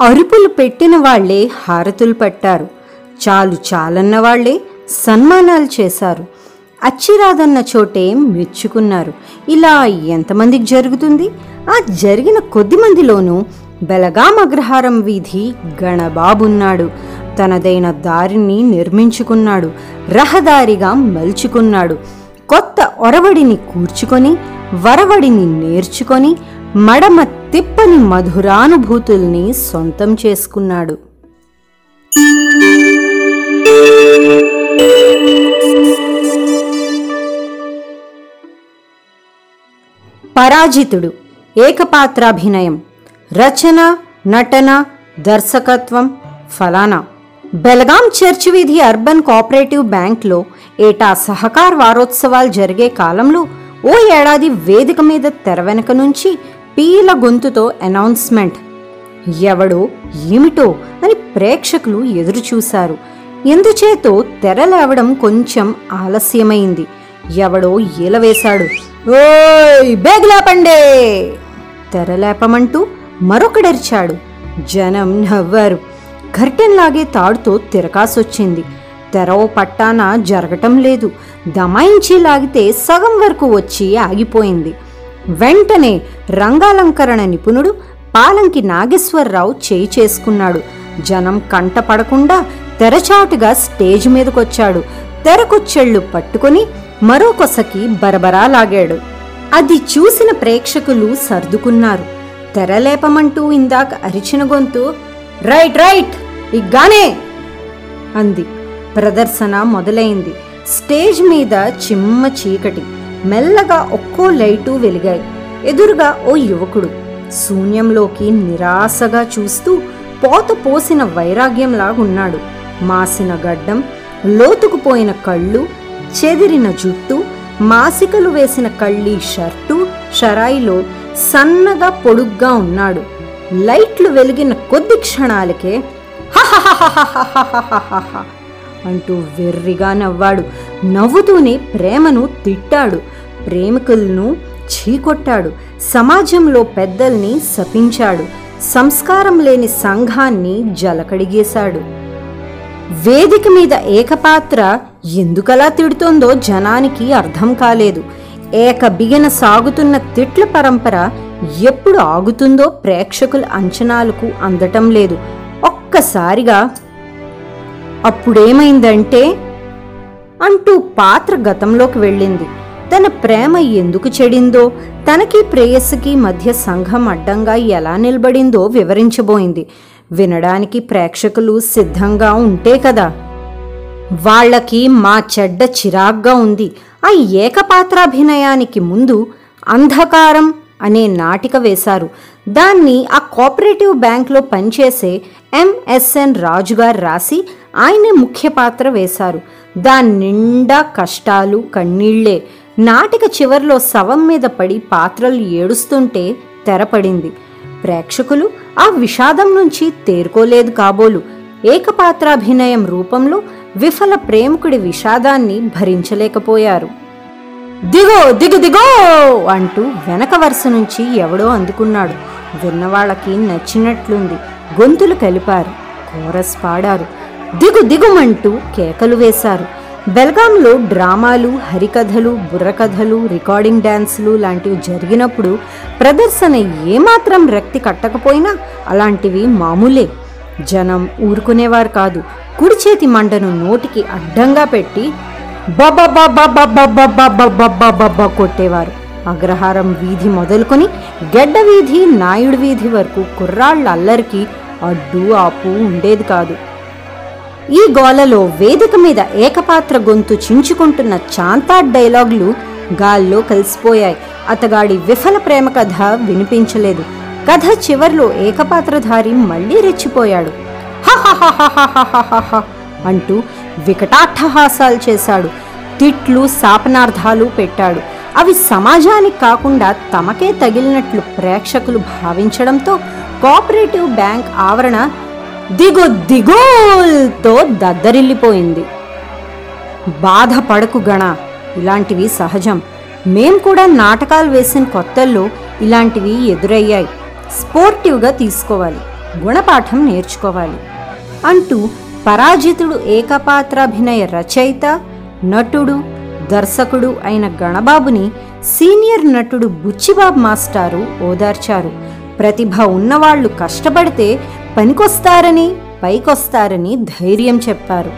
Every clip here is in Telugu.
అరుపులు పెట్టిన వాళ్ళే హారతులు పట్టారు. చాలు చాలన్న వాళ్ళే సన్మానాలు చేశారు. అచ్చిరాదన్న చోటే మెచ్చుకున్నారు. ఇలా ఎంతమందికి జరుగుతుంది? ఆ జరిగిన కొద్ది మందిలోనూ బెలగాం అగ్రహారం వీధి గణబాబున్నాడు. తనదైన దారిని నిర్మించుకున్నాడు. రహదారిగా మలుచుకున్నాడు. కొత్త ఒరవడిని కూర్చుకొని వరవడిని నేర్చుకొని మడమ తిప్పని మధురానుభూతుల్ని సొంతం చేసుకున్నాడు. పరాజితుడు ఏకపాత్రాభినయం రచన నటన దర్శకత్వం ఫలానా. బెలగాం చర్చ్ వీధి అర్బన్ కోఆపరేటివ్ బ్యాంక్లో ఏటా సహకార్ వారోత్సవాలు జరిగే కాలంలో ఓ ఏడాది వేదిక మీద తెర వెనుక నుంచి పీల గొంతుతో అనౌన్స్మెంట్. ఎవడో ఏమిటో అని ప్రేక్షకులు ఎదురుచూశారు. ఎందుచేతో తెర లేవడం కొంచెం ఆలస్యమైంది. ఎవడో ఈలవేశాడు ఓయ్ బేగ్లాపండే! తెరలేపమంటూ మరొకడరిచాడు. జనం నవ్వారు. కర్టెన్ లాగే తాడుతో తిరకాసొచ్చింది. తెరవ పట్టాన జరగటం లేదు. దమాయించి లాగితే సగం వరకు వచ్చి ఆగిపోయింది. వెంటనే రంగాలంకరణ నిపుణుడు పాలంకి నాగేశ్వరరావు చేయి చేసుకున్నాడు. జనం కంట పడకుండా తెరచాటుగా స్టేజ్ మీదకొచ్చాడు. తెరకుచ్చెళ్ళు పట్టుకొని మరో కొసకి బరబరా లాగాడు. అది చూసిన ప్రేక్షకులు సర్దుకున్నారు. తెరలేపమంటూ ఇందాక అరిచిన గొంతు రైట్ రైట్ ఇగ్గానే! అంది. ప్రదర్శన మొదలైంది. స్టేజ్ మీద చిమ్మ చీకటి. మెల్లగా ఒక్కో లైటు వెలిగాయి. ఎదురుగా ఓ యువకుడు శూన్యంలోకి నిరాశగా చూస్తూ పోత పోసిన వైరాగ్యంలాగున్నాడు. మాసిన గడ్డం లోతుకుపోయిన కళ్ళు చెదిరిన జుట్టు మాసికలు వేసిన కళ్ళీ షర్టు షరాయిలో సన్నగా పొడుగ్గా ఉన్నాడు. లైట్లు వెలిగిన కొద్ది క్షణాలకే అంటూ వెర్రిగా నవ్వాడు. నవ్వుతూనే ప్రేమను తిట్టాడు. ప్రేమికులను చీకొట్టాడు. సమాజంలో పెద్దల్ని శపించాడు. సంస్కారం లేని సంఘాన్ని జలకడిగేశాడు. వేదిక మీద ఏకపాత్ర ఎందుకలా తిడుతోందో జనానికి అర్థం కాలేదు. ఏక బిగిన సాగుతున్న తిట్ల పరంపర ఎప్పుడు ఆగుతుందో ప్రేక్షకుల అంచనాలకు అందటం లేదు. ఒక్కసారిగా అప్పుడేమైందంటే అంటూ పాత్ర గతంలోకి వెళ్ళింది. తన ప్రేమ ఎందుకు చెడిందో తనకి ప్రేయస్సుకి మధ్య సంఘం అడ్డంగా ఎలా నిలబడిందో వివరించబోయింది. వినడానికి ప్రేక్షకులు సిద్ధంగా ఉంటే కదా. వాళ్ళకి మా చెడ్డ చిరాగ్గా ఉంది. ఆ ఏకపాత్రాభినయానికి ముందు అంధకారం అనే నాటిక వేశారు. దాన్ని ఆ కోఆపరేటివ్ బ్యాంక్లో పనిచేసే ఎంఎస్ఎన్ రాజుగారు రాసి ఆయనే ముఖ్య పాత్ర వేశారు. దాని నిండా కష్టాలు కన్నీళ్ళే. నాటిక చివర్లో శవం మీద పడి పాత్రలు ఏడుస్తుంటే తెరపడింది. ప్రేక్షకులు ఆ విషాదం నుంచి తేరుకోలేదు కాబోలు. ఏకపాత్రాభినయం రూపంలో విఫల ప్రేమికుడి విషాదాన్ని భరించలేకపోయారు. దిగో దిగు దిగో అంటూ వెనక వరుస నుంచి ఎవడో అందుకున్నాడు. విన్నవాళ్ళకి నచ్చినట్లుంది. గొంతులు కలిపారు. కోరస్ పాడారు. దిగు దిగుమంటూ కేకలు వేశారు. బెల్గాంలో డ్రామాలు హరికథలు బుర్రకథలు రికార్డింగ్ డ్యాన్సులు లాంటివి జరిగినప్పుడు ప్రదర్శన ఏమాత్రం రక్తి కట్టకపోయినా అలాంటివి మామూలే. జనం ఊరుకునేవారు కాదు. కుడి చేతి మంటను నోటికి అడ్డంగా పెట్టి బబ్బా కొట్టేవారు అగ్రహారం వీధి మొదలుకొని గెడ్డ వీధి నాయుడు వీధి వరకు కుర్రాళ్ళ అల్లరికి అడ్డు ఆపు ఉండేది కాదు ఈ గోలలో వేదిక మీద ఏకపాత్ర గొంతు చించుకుంటున్న చాంతా డైలాగులు గాల్లో కలిసిపోయాయి అతగాడి విఫల ప్రేమ కథ వినిపించలేదు కథ చివర్లో ఏకపాత్రధారి మళ్ళీ రెచ్చిపోయాడు హా అంటూ వికటాట్టహాసాలు చేశాడు. తిట్లు శాపనార్థాలు పెట్టాడు. అవి సమాజానికి కాకుండా తమకే తగిలినట్లు ప్రేక్షకులు భావించడంతో కోఆపరేటివ్ బ్యాంక్ ఆవరణ దిగు దిగోల్తో దద్దరిల్లిపోయింది. బాధపడకు గణ ఇలాంటివి సహజం. మేం కూడా నాటకాలు వేసిన కొత్తల్లో ఇలాంటివి ఎదురయ్యాయి. స్పోర్టివ్గా తీసుకోవాలి. గుణపాఠం నేర్చుకోవాలి. అంటూ పరాజితుడు ఏకపాత్రాభినయ రచయిత నటుడు దర్శకుడు అయిన గణబాబుని సీనియర్ నటుడు బుచ్చిబాబు మాస్టారు ఓదార్చారు. ప్రతిభ ఉన్నవాళ్ళు కష్టపడితే పనికొస్తారని పైకొస్తారని ధైర్యం చెప్పారు.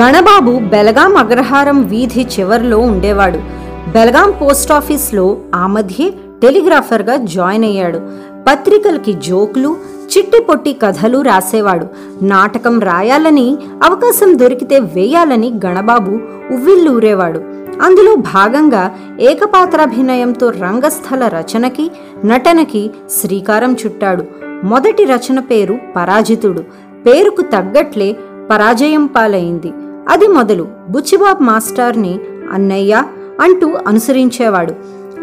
గణబాబు బెలగాం అగ్రహారం వీధి చివర్లో ఉండేవాడు. బెలగాం పోస్ట్ ఆఫీస్లో ఆ మధ్యే టెలిగ్రాఫర్గా జాయిన్ అయ్యాడు. పత్రికలకి జోకులు చిట్టి పొట్టి కథలు రాసేవాడు. నాటకం రాయాలని అవకాశం దొరికితే వేయాలని గణబాబు ఉవ్విల్లూరేవాడు అందులో భాగంగా ఏకపాత్రాభినయంతో రంగస్థల రచనకి నటనకి శ్రీకారం చుట్టాడు. మొదటి రచన పేరు పరాజితుడు. పేరుకు తగ్గట్లే పరాజయం పాలైంది. అది మొదలు బుచ్చిబాబ్ మాస్టార్ని అన్నయ్య అంటూ అనుసరించేవాడు.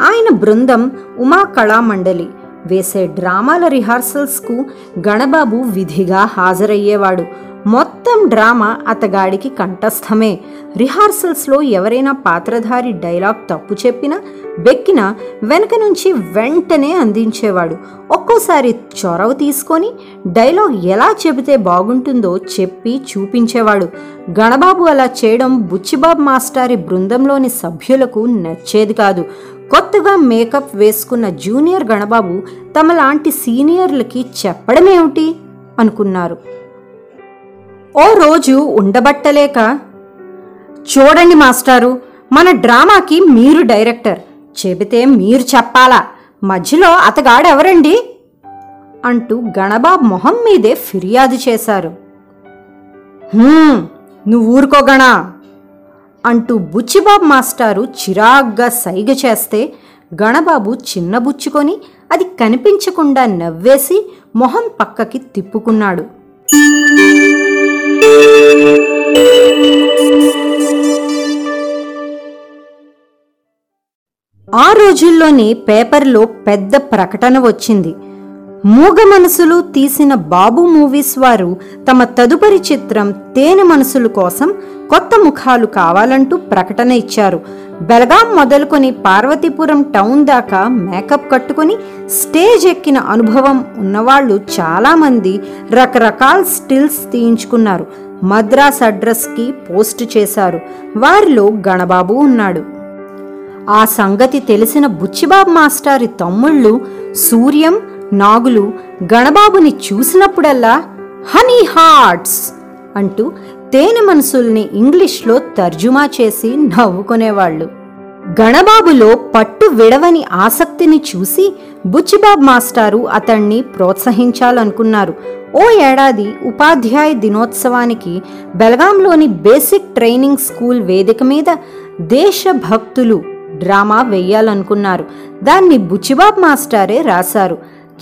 ఆయన బృందం ఉమా కళామండలి. వేసే డ్రామాల రిహార్సల్స్కు గణబాబు విధిగా హాజరయ్యేవాడు. మొత్తం డ్రామా అతగాడికి కంఠస్థమే. రిహార్సల్స్లో ఎవరైనా పాత్రధారి డైలాగ్ తప్పు చెప్పినా బెక్కినా వెనక నుంచి వెంటనే అందించేవాడు. ఒక్కోసారి చొరవ తీసుకొని డైలాగ్ ఎలా చెబితే బాగుంటుందో చెప్పి చూపించేవాడు. గణబాబు అలా చేయడం బుచ్చిబాబు మాస్టారి బృందంలోని సభ్యులకు నచ్చేది కాదు. కొత్తగా మేకప్ వేసుకున్న జూనియర్ గణబాబు తమలాంటి సీనియర్లకి చెప్పడమేమిటి? అనుకున్నారు. ఓ రోజు ఉండబట్టలేక చూడండి మాస్టారు మన డ్రామాకి మీరు డైరెక్టర్ చెబితే మీరు చెప్పాలా మధ్యలో అతగాడెవరండి? అంటూ గణబాబు మొహం మీదే ఫిర్యాదు చేశారు. నువ్వు ఊరుకో గణా అంటూ బుచ్చిబాబు మాస్టారు చిరాగ్గా సైగ చేస్తే గణబాబు చిన్నబుచ్చుకొని అది కనిపించకుండా నవ్వేసి మొహం పక్కకి తిప్పుకున్నాడు. ఆ రోజుల్లోనే పేపర్లో పెద్ద ప్రకటన వచ్చింది. మూగ మనసులు తీసిన బాబు మూవీస్ వారు తమ తదుపరి చిత్రం తేనె మనసులు కోసం కొత్త ముఖాలు కావాలంటూ ప్రకటన ఇచ్చారు. బెలగాం మొదలుకొని పార్వతీపురం టౌన్ దాకా మేకప్ కట్టుకొని స్టేజ్ ఎక్కిన అనుభవం ఉన్నవాళ్ళు చాలామంది రకరకాల స్టిల్స్ తీయించుకున్నారు. మద్రాస్ అడ్రస్కి పోస్ట్ చేశారు. వారిలో గణబాబు ఉన్నాడు. ఆ సంగతి తెలిసిన బుచ్చిబాబు మాస్టారి తమ్ముళ్ళు సూర్యం నాగులు గణబాబుని చూసినప్పుడల్లా హనీ హార్ట్స్ అంటూ తేనె మనసుల్ని ఇంగ్లీష్లో తర్జుమా చేసి నవ్వుకునేవాళ్ళు. గణబాబులో పట్టు విడవని ఆసక్తిని చూసి బుచ్చిబాబ్ మాస్టారు అతన్ని ప్రోత్సహించాలనుకున్నారు. ఓ ఏడాది ఉపాధ్యాయ దినోత్సవానికి బెలగాంలోని బేసిక్ ట్రైనింగ్ స్కూల్ వేదిక మీద దేశభక్తులు డ్రామా వేయాలనుకున్నారు. దాన్ని బుచ్చిబాబ్ మాస్టారే రాశారు.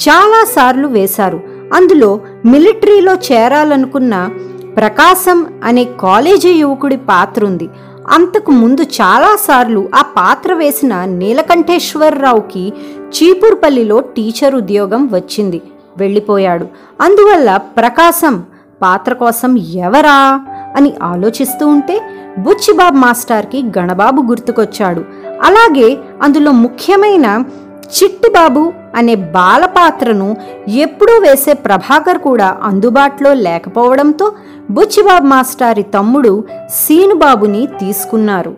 చాలాసార్లు వేశారు. అందులో మిలిటరీలో చేరాలనుకున్న ప్రకాశం అనే కాలేజీ యువకుడి పాత్ర ఉంది అంతకు ముందు చాలాసార్లు ఆ పాత్ర వేసిన నీలకంఠేశ్వరరావుకి చీపూర్పల్లిలో టీచర్ ఉద్యోగం వచ్చింది. వెళ్ళిపోయాడు. అందువల్ల ప్రకాశం పాత్ర కోసం ఎవరా? అని ఆలోచిస్తూ ఉంటే బుచ్చిబాబు మాస్టార్కి గణబాబు గుర్తుకొచ్చాడు. అలాగే అందులో ముఖ్యమైన చిట్టిబాబు అనే బాలపాత్రను ఎప్పుడూ వేసే ప్రభాకర్ కూడా అందుబాటులో లేకపోవడంతో బుచ్చిబాబు మాస్టారి తమ్ముడు సీనుబాబుని తీసుకున్నారు.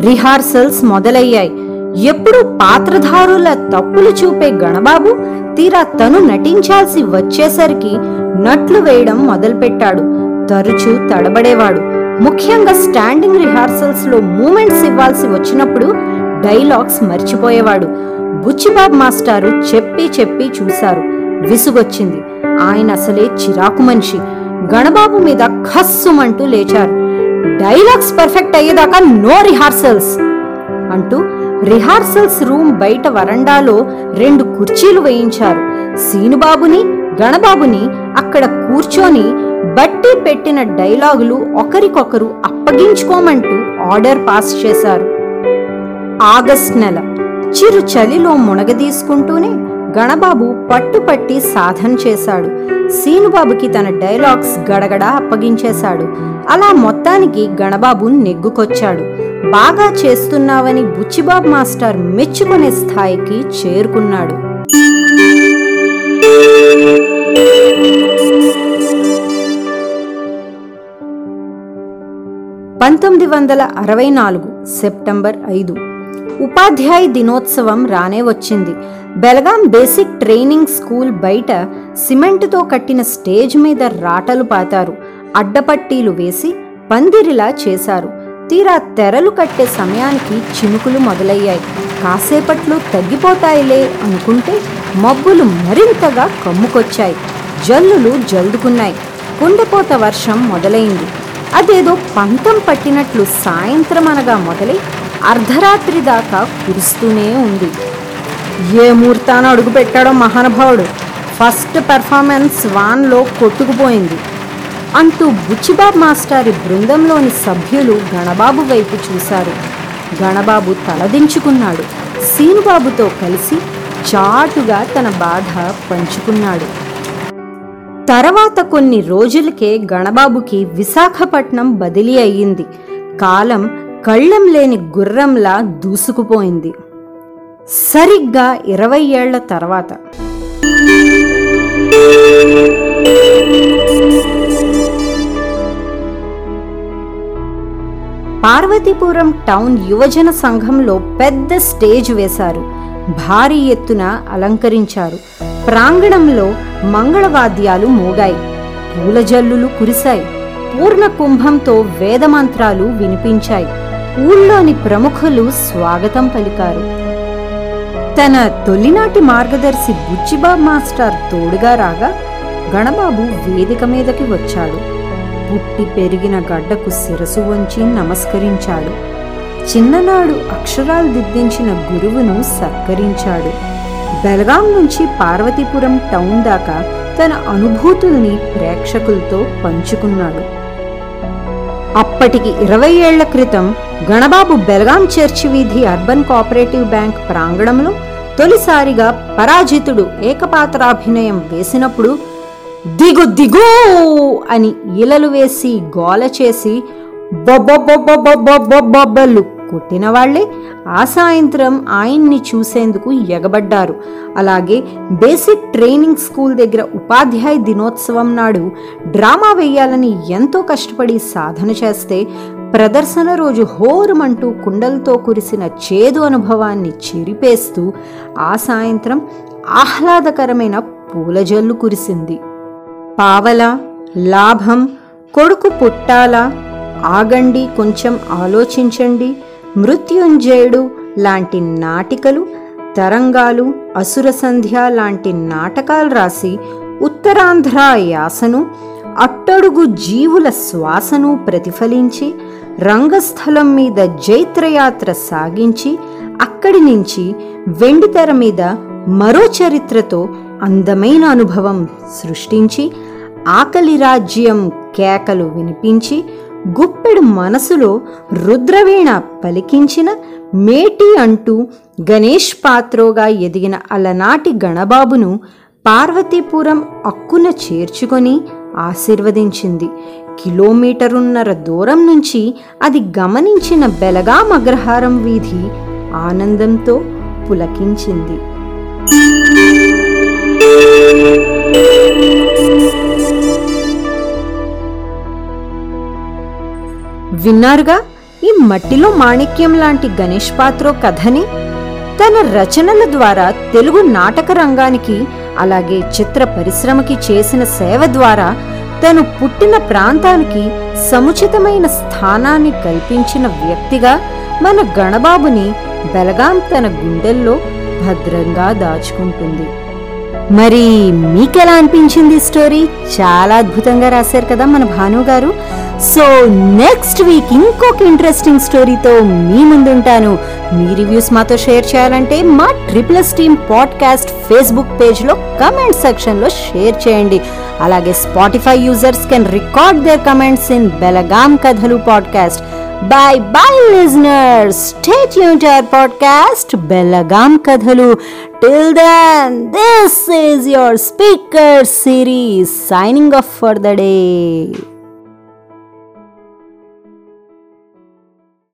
రిహార్సల్స్ మొదలయ్యాయి. ఎప్పుడు పాత్రధారుల తప్పులు చూపే గణబాబు తీరా తను నటించాల్సి వచ్చేసరికి నట్లు వేయడం మొదలుపెట్టాడు. తరచూ తడబడేవాడు. ముఖ్యంగా స్టాండింగ్ రిహార్సల్స్లో మూమెంట్స్ ఇవ్వాల్సి వచ్చినప్పుడు డైలాగ్స్ మర్చిపోయేవాడు. బుచ్చిబాబు మాస్టారు చెప్పి చెప్పి చూశారు. విసుగొచ్చింది. ఆయన అసలే చిరాకు మనిషి. గణబాబు మీద ఖస్సుమంటూ లేచారు. డైలాగ్స్ పర్ఫెక్ట్ అయ్యేదాకా నో రిహార్సల్స్ అంటూ రిహార్సల్స్ రూమ్ బయట వరండాలో రెండు కుర్చీలు వేయించారు. సీనుబాబుని గణబాబుని అక్కడ కూర్చొని బట్టి పెట్టిన డైలాగులు ఒకరికొకరు అప్పగించుకోమంటూ ఆర్డర్ పాస్ చేశారు. ఆగస్ట్ నెల చిరు చలిలో మునగదీసుకుంటూనే గణబాబు పట్టుపట్టి సాధన చేశాడు. సీనుబాబుకి తన డైలాగ్స్ గడగడ అప్పగించేశాడు. అలా మొత్తానికి గణబాబు నెగ్గుకొచ్చాడు. బాగా చేస్తున్నావని బుచ్చిబాబు మాస్టర్ మెచ్చుకునే స్థాయికి చేరుకున్నాడు. పంతొమ్మిది వందల అరవై నాలుగు సెప్టెంబర్ ఐదు. ఉపాధ్యాయ దినోత్సవం రానే వచ్చింది. బెలగాం బేసిక్ ట్రైనింగ్ స్కూల్ బయట సిమెంటుతో కట్టిన స్టేజ్ మీద రాటలు పాతారు. అడ్డపట్టీలు వేసి పందిరిలా చేశారు. తీరా తెరలు కట్టే సమయానికి చినుకులు మొదలయ్యాయి. కాసేపట్లో తగ్గిపోతాయిలే అనుకుంటే మబ్బులు మరింతగా కమ్ముకొచ్చాయి. జల్లులు జల్దుకున్నాయి. కుండపోత వర్షం మొదలైంది. అదేదో పంతం పట్టినట్లు సాయంత్రం అనగా మొదలై అర్ధరాత్రి దాకా కురుస్తూనే ఉంది. ఏ ముహూర్తాన అడుగు పెట్టాడో మహానుభావుడు. ఫస్ట్ పెర్ఫార్మెన్స్ వాన్లో కొట్టుకుపోయింది. అంటూ బుచ్చిబాబ్ మాస్టారి బృందంలోని సభ్యులు గణబాబు వైపు చూశారు. గణబాబు తలదించుకున్నాడు. సీనుబాబుతో కలిసి చాటుగా తన బాధ పంచుకున్నాడు. తర్వాత కొన్ని రోజులకే గణబాబుకి విశాఖపట్నం బదిలీ అయ్యింది. కాలం కళ్ళం లేని గుర్రంలా దూసుకుపోయింది. సరిగ్గా ఇరవై ఏళ్ళ తర్వాత. పార్వతీపురం టౌన్ యువజన సంఘంలో పెద్ద స్టేజ్ వేశారు. భారీ ఎత్తున అలంకరించారు. ప్రాంగణంలో మంగళవాద్యాలు మోగాయి. పూల జల్లులు కురిశాయి. పూర్ణ కుంభంతో వేదమంత్రాలు వినిపించాయి. ఊళ్ళోని ప్రముఖులు స్వాగతం పలికారు. తన తొలినాటి మార్గదర్శి బుచ్చిబాబు మాస్టర్ తోడుగా రాగా గణబాబు వేదిక మీదకి వచ్చాడు. పుట్టి పెరిగిన గడ్డకు శిరసు వంచి నమస్కరించాడు. చిన్ననాడు అక్షరాలు దిద్దించిన గురువును సత్కరించాడు. బెలగాం నుంచి పార్వతీపురం టౌన్ దాకా తన అనుభూతుల్ని ప్రేక్షకులతో పంచుకున్నాడు అప్పటికి ఇరవై ఏళ్ళ క్రితం గణబాబు బెలగాం చర్చి వీధి అర్బన్ కోఆపరేటివ్ బ్యాంక్ ప్రాంగణంలో తొలిసారిగా పరాజితుడు ఏకపాత్రాభినయం వేసినప్పుడు దిగు దిగు అని ఈలలు వేసి గోల చేసి బొబ్బొబ్బొబ్బొబ్బొబ్బొబ్బొబ్బలు కొట్టిన వాళ్ళే ఆ సాయంత్రం ఆయన్ని చూసేందుకు ఎగబడ్డారు. అలాగే బేసిక్ ట్రైనింగ్ స్కూల్ దగ్గర ఉపాధ్యాయ దినోత్సవం నాడు డ్రామా వేయాలని ఎంతో కష్టపడి సాధన చేస్తే ప్రదర్శన రోజు హోరుమంటూ కుండలతో కురిసిన చేదు అనుభవాన్ని చెరిపేస్తూ ఆ సాయంత్రం ఆహ్లాదకరమైన పూలజల్లు కురిసింది. పావల లాభం కొడుకు పుట్టాలా ఆగండి కొంచెం ఆలోచించండి. మృత్యుంజయుడు లాంటి నాటికలు తరంగాలు అసుర సంధ్య లాంటి నాటకాలు రాసి ఉత్తరాంధ్ర యాసను అట్టడుగు జీవుల శ్వాసను ప్రతిఫలించి రంగస్థలం మీద జైత్రయాత్ర సాగించి అక్కడి నుంచి వెండితెర మీద మరో చరిత్రతో అందమైన అనుభవం సృష్టించి ఆకలి రాజ్యం కేకలు వినిపించి గుప్పెడు మనసులో రుద్రవీణ పలికించిన మేటి అంటూ గణేష్ పాత్రోగా ఎదిగిన అలనాటి గణబాబును పార్వతీపురం అక్కున చేర్చుకొని ఆశీర్వదించింది. కిలోమీటరున్నర దూరం నుంచి అది గమనించిన బెలగాం అగ్రహారం వీధి ఆనందంతో పులకించింది. విన్నారుగా? ఈ మట్టిలో మాణిక్యం లాంటి గణేష్ పాత్రో కథని? తన రచనల ద్వారా తెలుగు నాటక రంగానికి అలాగే చిత్ర పరిశ్రమకి చేసిన సేవ ద్వారా తను పుట్టిన ప్రాంతానికి సముచితమైన స్థానాన్ని కల్పించిన వ్యక్తిగా మన గణబాబుని బెలగాం తన గుండెల్లో భద్రంగా దాచుకుంటుంది. మరి మీకెలా అనిపించింది ఈ స్టోరీ? చాలా అద్భుతంగా రాశారు కదా మన భాను గారు. సో నెక్స్ట్ వీక్ ఇంకొక ఇంట్రెస్టింగ్ స్టోరీతో మీ ముందుంటాను. మీ రివ్యూస్ మాతో షేర్ చేయాలంటే మా ట్రిపుల్ టీమ్ పాడ్కాస్ట్ ఫేస్బుక్ పేజ్లో కమెంట్ సెక్షన్లో షేర్ చేయండి. అలాగే Spotify users can record there comments in Belagam Kathalu podcast bye bye listeners stay tune to our podcast Bellagam Kathalu till then this is your speaker series signing off for the day